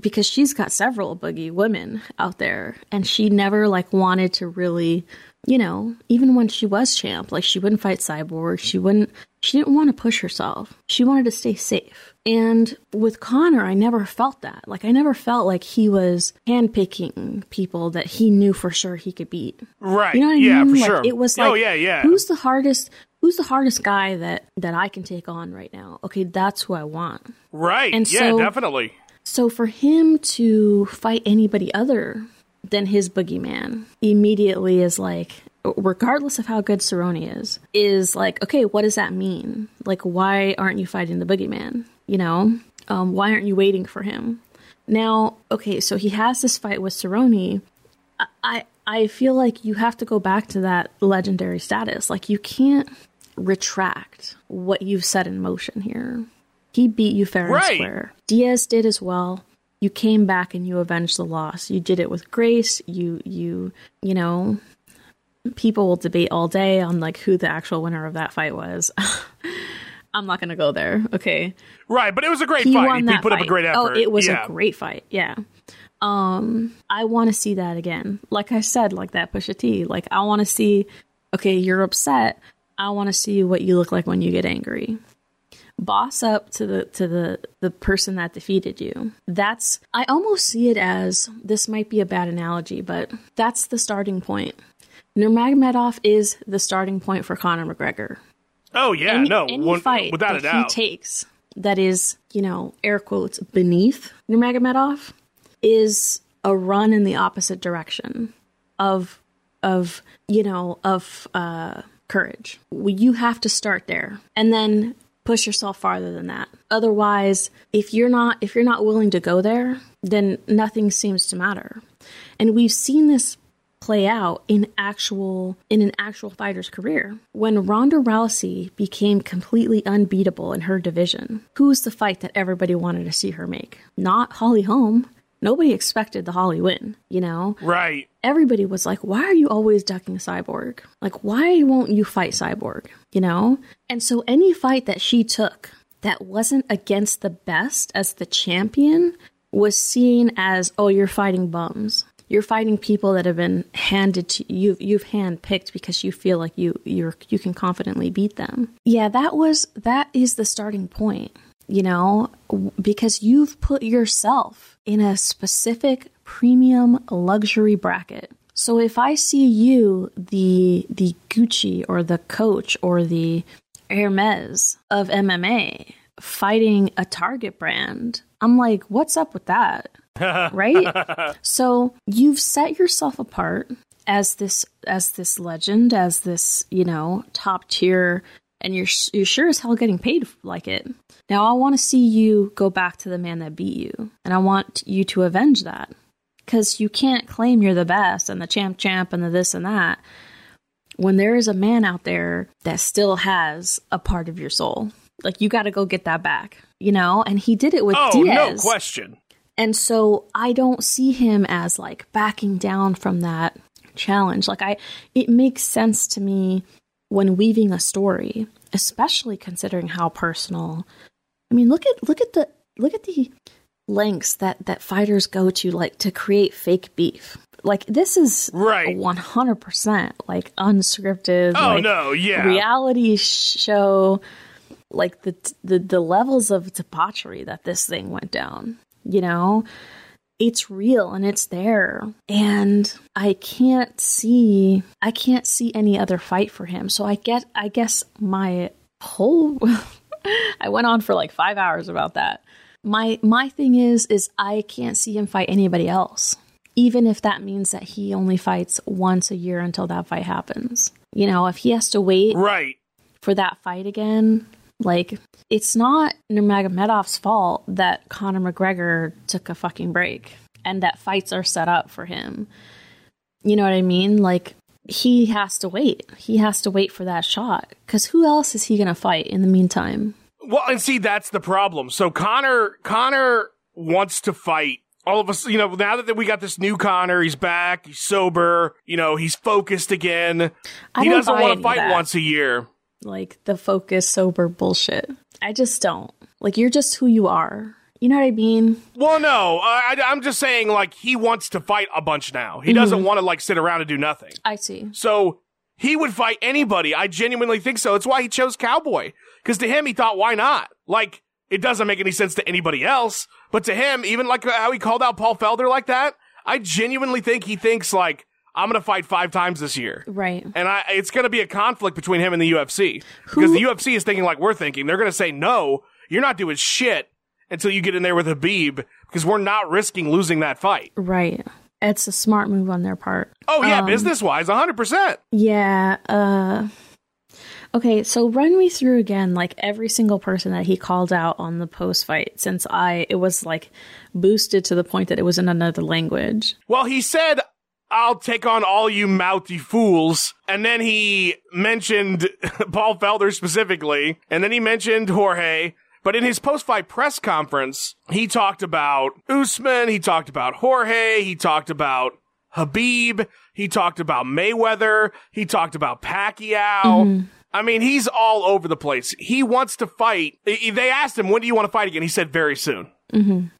because she's got several boogie women out there and she never like wanted to really you know, even when she was champ, like she wouldn't fight Cyborg, she wouldn't she didn't want to push herself. She wanted to stay safe. And with Conor, I never felt that. Like I never felt like he was handpicking people that he knew for sure he could beat. Right. You know what I yeah, mean? for like, sure. It was oh, like, oh, yeah, yeah. Who's the hardest? Who's the hardest guy that that I can take on right now? Okay, that's who I want. right. and yeah, so- definitely. So for him to fight anybody other than his boogeyman immediately is like, regardless of how good Cerrone is, is like, okay, what does that mean? Like, why aren't you fighting the boogeyman? You know, um, why aren't you waiting for him? Now, okay, so he has this fight with Cerrone. I- I I feel like you have to go back to that legendary status. Like you can't retract what you've set in motion here. He beat you fair Right. and square. Diaz did as well. You came back and you avenged the loss. You did it with grace. You you you know people will debate all day on like who the actual winner of that fight was. *laughs* I'm not gonna go there. Okay Right, but it was a great he fight. won He that put up a great effort. Oh, it was yeah. a great fight. Yeah. Um, I want to see that again. Like I said, like that Pusha T. Like I want to see. Okay, you're upset. I want to see what you look like when you get angry. Boss up to the to the the person that defeated you. That's I almost see it as this might be a bad analogy, but that's the starting point. Nurmagomedov is the starting point for Conor McGregor Oh yeah, any, no, any one- fight without that a doubt. he takes that is, you know, air quotes beneath Nurmagomedov is a run in the opposite direction of of you know of uh, courage. You have to start there and then push yourself farther than that. Otherwise, if you're not if you're not willing to go there, then nothing seems to matter. And we've seen this play out in actual in an actual fighter's career. When Ronda Rousey became completely unbeatable in her division, who's the fight that everybody wanted to see her make? Not Holly Holm. Nobody expected the Holly win, you know? right. Everybody was like, why are you always ducking Cyborg? Like, why won't you fight Cyborg? You know? And so any fight that she took that wasn't against the best as the champion was seen as, oh, you're fighting bums. You're fighting people that have been handed to you. You've handpicked because you feel like you you're you can confidently beat them. Yeah, that was that is the starting point. You know, because you've put yourself in a specific premium luxury bracket. So if I see you, the the Gucci or the Coach or the Hermes of MMA fighting a Target brand, I'm like, what's up with that? *laughs* right? So you've set yourself apart as this as this legend, as this, you know, top tier and you're you're sure as hell getting paid like it. Now I want to see you go back to the man that beat you, and I want you to avenge that because you can't claim you're the best and the champ champ and the this and that when there is a man out there that still has a part of your soul. Like you got to go get that back, you know? And he did it with Oh, Diaz. no question. And so I don't see him as like backing down from that challenge. Like I it makes sense to me when weaving a story, especially considering how personal. I mean, look at look at the look at the lengths that that fighters go to like to create fake beef. Like this is Right. one hundred percent like unscripted. Oh, like, no, yeah. reality show. Like the the the levels of debauchery that this thing went down. You know, it's real and it's there and i can't see i can't see any other fight for him so i get i guess my whole *laughs* i went on for like five hours about that my my thing is is i can't see him fight anybody else even if that means that he only fights once a year until that fight happens you know if he has to wait Right. for that fight again. Like, it's not Nurmagomedov's fault that Conor McGregor took a fucking break and that fights are set up for him. You know what I mean? Like, he has to wait. He has to wait for that shot. Because who else is he going to fight in the meantime? Well, and see, that's the problem. So Conor, Conor wants to fight. All of us, you know, now that we got this new Conor, he's back, he's sober, you know, he's focused again. I he doesn't want to fight once a year. Like, the focus, sober bullshit. I just don't. Like, you're just who you are. You know what I mean? Well, no, I, am just saying, like, he wants to fight a bunch now. He doesn't Mm-hmm. want to, like, sit around and do nothing. I see. So he would fight anybody. I genuinely think so. It's why he chose Cowboy. Because to him, he thought, why not? Like, it doesn't make any sense to anybody else. But to him, even like how he called out Paul Felder like that, I genuinely think he thinks, like, I'm going to fight five times this year. Right. And I, it's going to be a conflict between him and the UFC. Because the UFC is thinking like we're thinking. They're going to say, no, you're not doing shit until you get in there with Khabib because we're not risking losing that fight. Right. It's a smart move on their part. Oh, yeah, Um, business wise, 100%. Yeah, uh Okay, so run me through again like every single person that he called out on the post fight since I it was like boosted to the point that it was in another language. Well, he said, I'll take on all you mouthy fools. And then he mentioned *laughs* Paul Felder specifically. And then he mentioned Jorge. But in his post fight press conference, he talked about Usman. He talked about Jorge. He talked about Khabib. He talked about Mayweather. He talked about Pacquiao. Mm-hmm. I mean, he's all over the place. He wants to fight. They asked him, when do you want to fight again? He said, very soon.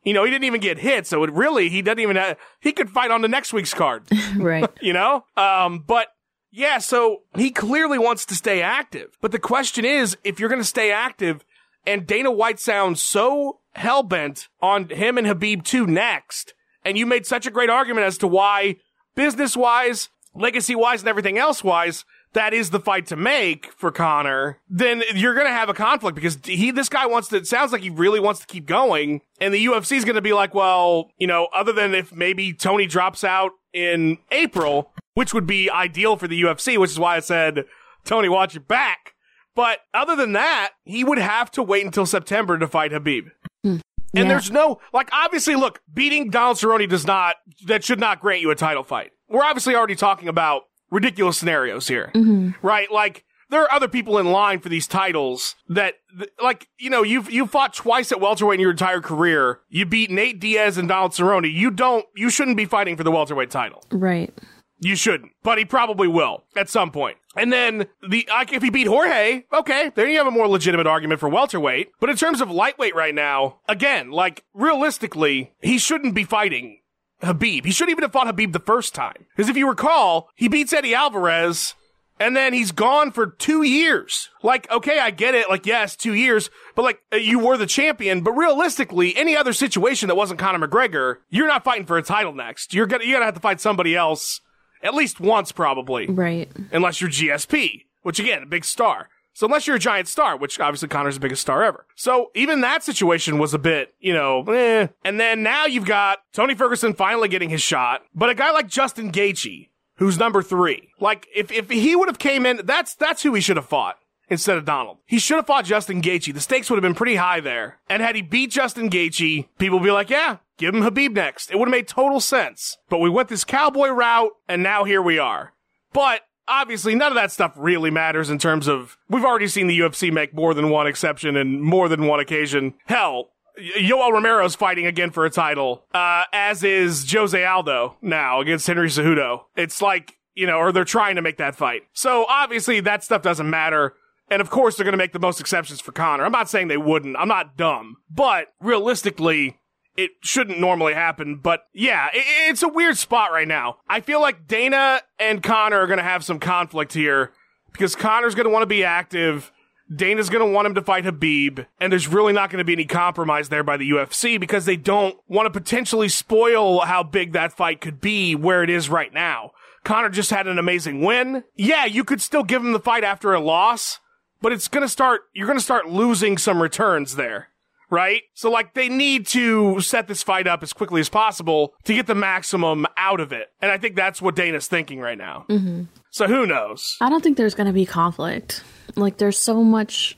You know, he didn't even get hit, so it really he doesn't even have, he could fight on the next week's card. *laughs* Right. *laughs* you know? Um, but yeah, so he clearly wants to stay active. But the question is, if you're gonna stay active and Dana White sounds so hell bent on him and Khabib 2 next, and you made such a great argument as to why business wise, legacy wise, and everything else wise, that is the fight to make for Conor, then you're going to have a conflict because he, this guy wants to, it sounds like he really wants to keep going. And the UFC is going to be like, well, you know, other than if maybe Tony drops out in April, which would be ideal for the UFC, which is why I said, Tony, watch your back. But other than that, he would have to wait until September to fight Khabib. Hmm. And Yeah. there's no, like, obviously, look, beating Donald Cerrone does not, that should not grant you a title fight. We're obviously already talking about ridiculous scenarios here, mm-hmm. right? Like, there are other people in line for these titles that, th- like, you know, you've, you fought twice at welterweight in your entire career. You beat Nate Diaz and Donald Cerrone. You don't, you shouldn't be fighting for the welterweight title. Right. You shouldn't, but he probably will at some point. And then the like, if he beat Jorge, okay, then you have a more legitimate argument for welterweight. But in terms of lightweight right now, again, like realistically, he shouldn't be fighting Khabib. He shouldn't even have fought Khabib the first time. Because if you recall, he beats Eddie Alvarez. And then he's gone for two years. Like, okay, I get it. Like, yes, two years, but like, uh, you were the champion. But realistically, any other situation that wasn't Conor McGregor, you're not fighting for a title next. You're gonna, you're gonna have to fight somebody else at least once, probably Right. unless you're GSP, which again, a big star. So unless you're a giant star, which obviously Conor's the biggest star ever. So even that situation was a bit, you know, eh. And then now you've got Tony Ferguson finally getting his shot, but a guy like Justin Gaethje, who's number three, like if, if he would have came in, that's, that's who he should have fought. Instead of Donald, he should have fought Justin Gaethje. The stakes would have been pretty high there. And had he beat Justin Gaethje, people would be like, "Yeah, give him Khabib next." It would have made total sense. But we went this cowboy route, and now here we are. But obviously none of that stuff really matters in terms of we've already seen the UFC make more than one exception and more than one occasion. Hell, Yoel Romero's fighting again for a title, uh, as is Jose Aldo now against Henry Cejudo. It's like, you know, or they're trying to make that fight. So obviously that stuff doesn't matter. And of course they're going to make the most exceptions for Conor. I'm not saying they wouldn't. I'm not dumb. But realistically, it shouldn't normally happen. But yeah, it, it's a weird spot right now. I feel like Dana and Conor are going to have some conflict here because Conor's going to want to be active. Dana's going to want him to fight Khabib, and there's really not going to be any compromise there by the UFC because they don't want to potentially spoil how big that fight could be where it is right now. Conor just had an amazing win. Yeah, you could still give him the fight after a loss, but it's going to start, you're going to start losing some returns there. Right? So like they need to set this fight up as quickly as possible to get the maximum out of it. And I think that's what Dana's thinking right now. Mm-hmm. So who knows? I don't think there's going to be conflict. Like there's so much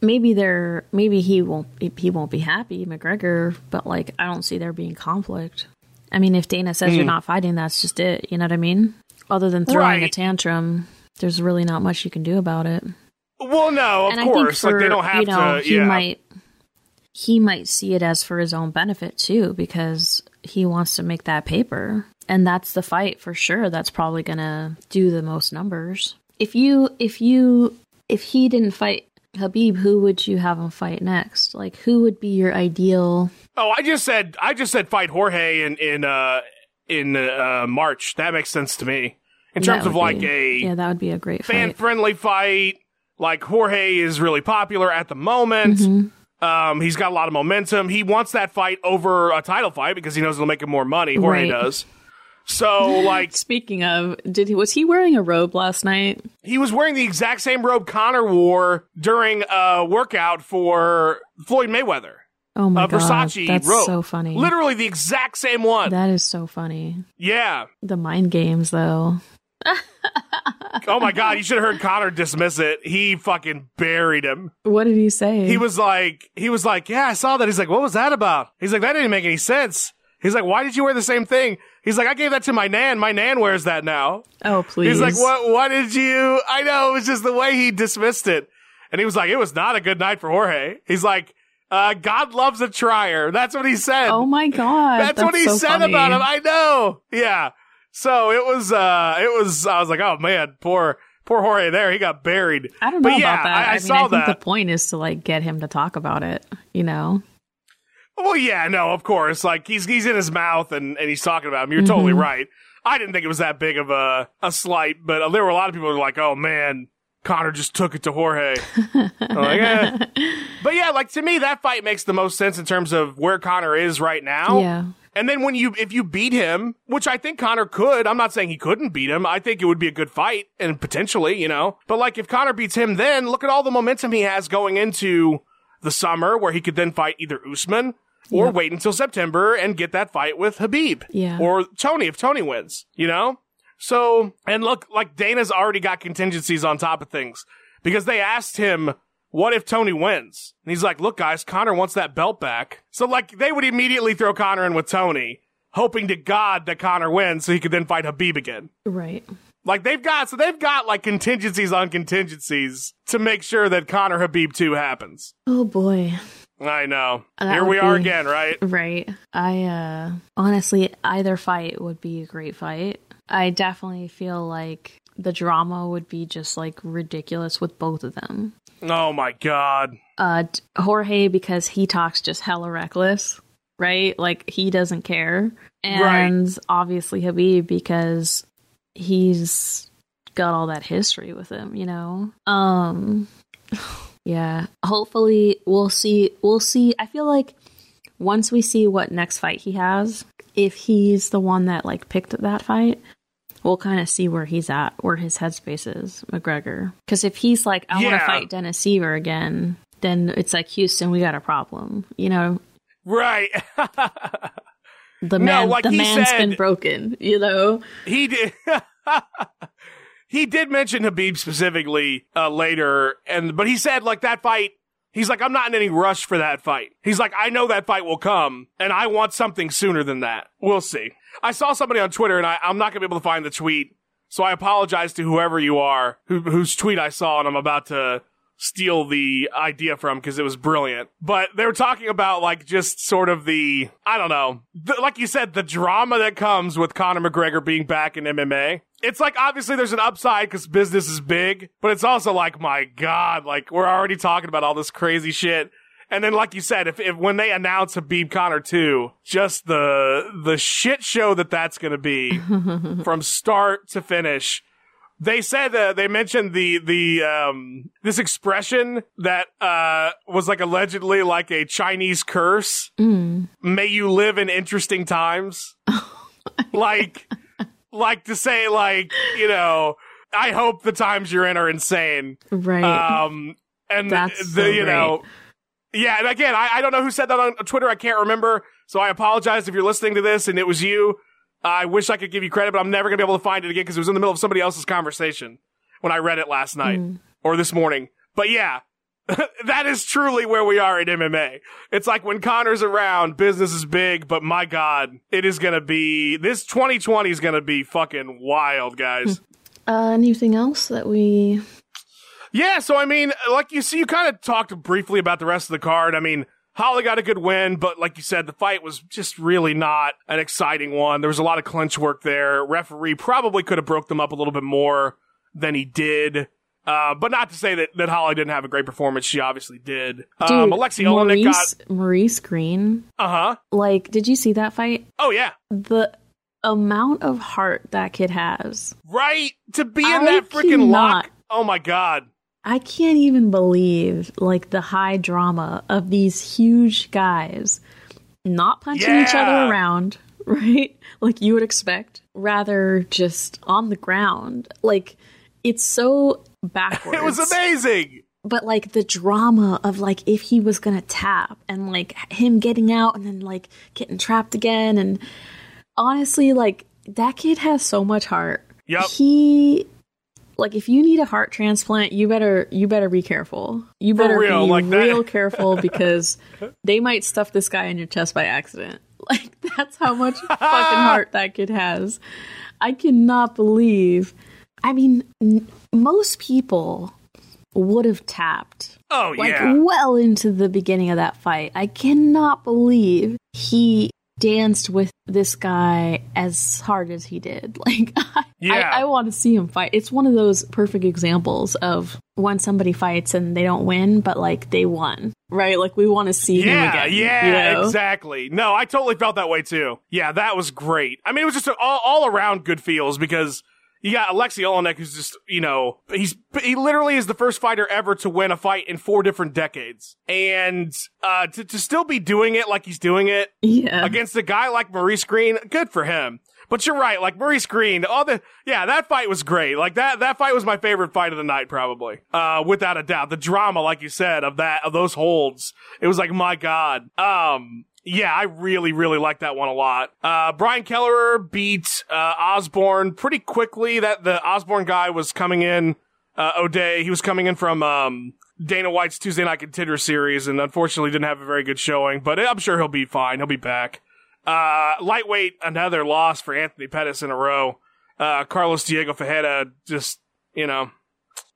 maybe there maybe he won't he won't be happy McGregor, but like I don't see there being conflict. I mean, if Dana says you're not fighting, that's just it. You know what I mean? Other than throwing a tantrum, there's really not much you can do about it. Well, no, of and course. for, like they don't have you know, to. he yeah. might he might see it as for his own benefit too, because he wants to make that paper, and that's the fight for sure. That's probably gonna do the most numbers. If you if you if he didn't fight Khabib, who would you have him fight next? Like, who would be your ideal? Oh, I just said I just said fight Jorge in in uh in uh March. That makes sense to me. In terms of like be- a yeah, that would be a great fan fight. friendly fight. Like Jorge is really popular at the moment. Mm-hmm. Um, he's got a lot of momentum. He wants that fight over a title fight because he knows it'll make him more money. Jorge Right. does. So like *laughs* Speaking of, did he was he wearing a robe last night? he was wearing the exact same robe Conor wore during a workout for Floyd Mayweather. Oh my A god, that's robe. so funny. Literally the exact same one. That is so funny. yeah. The mind games, though. Oh my god, you should have heard Conor dismiss it. He fucking buried him. What did he say? He was like, he was like, yeah, I saw that. He's like, what was that about? He's like, that didn't make any sense. He's like, why did you wear the same thing? He's like, I gave that to my nan. My nan wears that now. oh, please. He's like, what? What did you? I know it was just the way he dismissed it, and he was like, it was not a good night for Jorge. He's like, uh, God loves a trier. That's what he said. Oh my god. That's, what he so said funny. about him. I know. Yeah. So it was. uh It was. I was like, oh man, poor poor Jorge. There, he got buried. I don't know But yeah, about that. I, I mean, saw I think that. the point is to like get him to talk about it. You know. Well, yeah, no, of course. Like he's he's in his mouth and and he's talking about him. You're totally right. I didn't think it was that big of a a slight, but uh, there were a lot of people who were like, "Oh man, Conor just took it to Jorge." Like, eh. *laughs* But yeah, like to me, that fight makes the most sense in terms of where Conor is right now. Yeah. And then when you, if you beat him, which I think Conor could, I'm not saying he couldn't beat him. I think it would be a good fight and potentially, you know, but like if Conor beats him, then look at all the momentum he has going into the summer where he could then fight either Usman or Yep. wait until September and get that fight with Khabib. Yeah. Or Tony if Tony wins, you know? So, and look, like Dana's already got contingencies on top of things because they asked him, what if Tony wins? And he's like, look, guys, Conor wants that belt back. So, like, they would immediately throw Conor in with Tony, hoping to God that Conor wins so he could then fight Khabib again. Right. Like, they've got, so they've got like contingencies on contingencies to make sure that Conor Khabib 2 happens. Oh boy. I know. That Here we are be- again, right? Right. I uh honestly either fight would be a great fight. I definitely feel like the drama would be just like ridiculous with both of them. Oh my God. Uh Jorge because he talks just hella reckless, right? Like he doesn't care. And obviously Khabib because he's got all that history with him, you know. Um *sighs* yeah, hopefully we'll see we'll see. I feel like once we see what next fight he has, if he's the one that like picked that fight, we'll kind of see where he's at, where his headspace is, McGregor. Because if he's like, I want to fight Dennis Siver again, then it's like Houston, we got a problem. You know, Right. *laughs* the No, man, like the he man's said- been broken. You know, He did. *laughs* he did mention Khabib specifically uh, later, and but he said like that fight. He's like, I'm not in any rush for that fight. He's like, I know that fight will come, and I want something sooner than that. We'll see. I saw somebody on Twitter, and I, I'm not gonna be able to find the tweet, So I apologize to whoever you are who, whose tweet I saw and I'm about to steal the idea from because it was brilliant. But they were talking about like just sort of the, I don't know, the, like you said, the drama that comes with Conor McGregor being back in MMA. It's like obviously there's an upside because business is big, but it's also like, my God, like we're already talking about all this crazy shit. And then, like you said, if, if when they announce Khabib Conor 2, just the, the shit show that that's going to be *laughs* from start to finish they said uh, they mentioned the the um this expression that uh was like allegedly like a Chinese curse. Mm. May you live in interesting times. *laughs* like like to say like, you know, I hope the times you're in are insane. Right. Um and That's the so you know. Yeah, and again, I, I don't know who said that on Twitter. I can't remember. So I apologize if you're listening to this and it was you. I wish I could give you credit, but I'm never going to be able to find it again because it was in the middle of somebody else's conversation when I read it last night Mm. or this morning. But yeah, *laughs* that is truly where we are in MMA. It's like when Conor's around, business is big, but my God, it is going to be, this 2020 is going to be fucking wild, guys. Uh, anything else that we? Yeah, so I mean, like you see, you kind of talked briefly about the rest of the card. I mean, Holly got a good win, but like you said, the fight was just really not an exciting one. There was a lot of clinch work there. Referee probably could have broke them up a little bit more than he did. Uh, but not to say that, that Holly didn't have a great performance. She obviously did. Dude, um, Aleksei Oleinik got, Maurice, Greene. uh huh. Like, did you see that fight? Oh yeah. The amount of heart that kid has. Right? To be in I that freaking lock. Oh my God. I can't even believe like the high drama of these huge guys not punching each other around, *laughs* right? Like you would expect, rather just on the ground. Like it's so backwards. *laughs* It was amazing. but like the drama of like if he was gonna tap and like him getting out and then like getting trapped again and honestly like that kid has so much heart Yep. he like if you need a heart transplant you better you better be careful you better real, be like real careful *laughs* because they might stuff this guy in your chest by accident *laughs* like that's how much *laughs* fucking heart that kid has i cannot believe i mean n- most people would have tapped Oh like yeah. well into the beginning of that fight. I cannot believe he danced with this guy as hard as he did. *laughs* Like, I, Yeah. I, I want to see him fight. It's one of those perfect examples of when somebody fights and they don't win, but like they won, right? Like we want to see him Yeah, again. yeah, you know? exactly. No, I totally felt that way too. Yeah, that was great. I mean, it was just an all, all around good feels because you got Aleksei Oleinik, who's just, you know, he's, he literally is the first fighter ever to win a fight in four different decades. And, uh, to, to still be doing it like he's doing it Yeah. against a guy like Maurice Greene, good for him. But you're right, like Maurice Greene, all the yeah, that fight was great. Like that that fight was my favorite fight of the night, probably. Uh without a doubt. The drama, like you said, of that of those holds. It was like, my God. Um yeah, I really, really like that one a lot. Uh, Brian Kelleher beat, uh, Osbourne pretty quickly. That the Osbourne guy was coming in, uh, Ode. He was coming in from, um, Dana White's Tuesday Night Contender series and unfortunately didn't have a very good showing, but I'm sure he'll be fine. He'll be back. Uh, lightweight, another loss for Anthony Pettis in a row. Uh, Carlos Diego Ferreira, just, you know,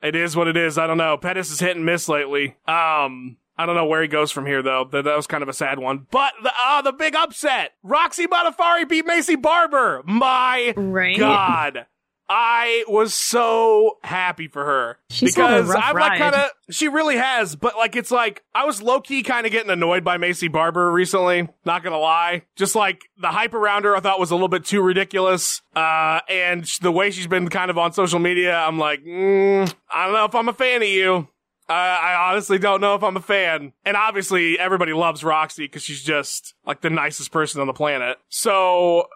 it is what it is. I don't know. Pettis is hit and miss lately. Um, I don't know where he goes from here though. That, that was kind of a sad one. But the, uh, the big upset. Roxy Modafferi beat Maycee Barber. My Right. God. I was so happy for her She's because I'm like kind of she really has, but like it's like I was low key kind of getting annoyed by Maycee Barber recently. Not gonna lie, just like the hype around her, I thought was a little bit too ridiculous. Uh, and the way she's been kind of on social media, I'm like, mm, I don't know if I'm a fan of you. I I honestly don't know if I'm a fan. And obviously, everybody loves Roxy because she's just like the nicest person on the planet. So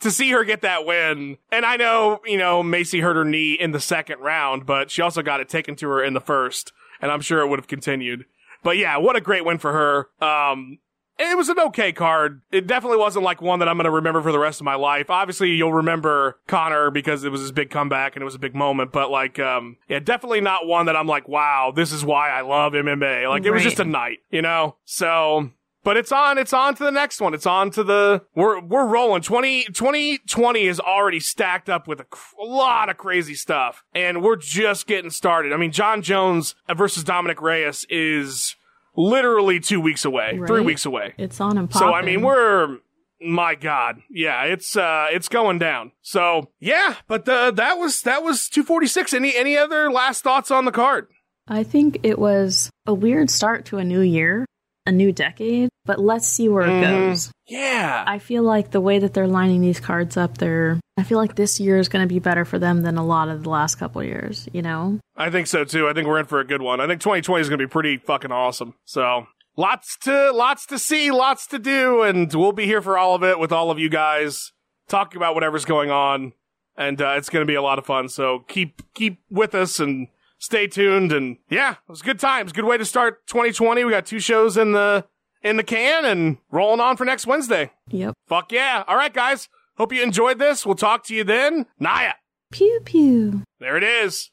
to see her get that win, and I know, you know, Maycee hurt her knee in the second round, but she also got it taken to her in the first, and I'm sure it would have continued. But yeah, what a great win for her. Um, it was an okay card. It definitely wasn't like one that I'm going to remember for the rest of my life. Obviously, you'll remember Conor because it was his big comeback and it was a big moment, but like, um, yeah, definitely not one that I'm like, wow, this is why I love MMA. Like, it was Right. just a night, you know? So, but it's on. It's on to the next one. It's on to the. We're we're rolling. 20, 2020 is already stacked up with a, cr- a lot of crazy stuff, and we're just getting started. I mean, Jon Jones versus Dominick Reyes is literally two weeks away, three weeks away. It's on and So I mean, we're my God, yeah, it's uh, it's going down. So yeah, but uh, that was that was two forty six. Any any other last thoughts on the card? I think it was a weird start to a new year, a new decade, but let's see where it Mhm. goes. Yeah, I feel like the way that they're lining these cards up, they're. I feel like this year is going to be better for them than a lot of the last couple years. You know, I think so too. I think we're in for a good one. I think 2020 is going to be pretty fucking awesome. So lots to lots to see, lots to do, and we'll be here for all of it with all of you guys talking about whatever's going on, and uh, it's going to be a lot of fun. So keep keep with us and stay tuned. And yeah, it was good times. Good way to start 2020. We got two shows in the in the can and rolling on for next Wednesday. yep. Fuck yeah! All right, guys. Hope you enjoyed this. We'll talk to you then. Naya. Pew pew. There it is.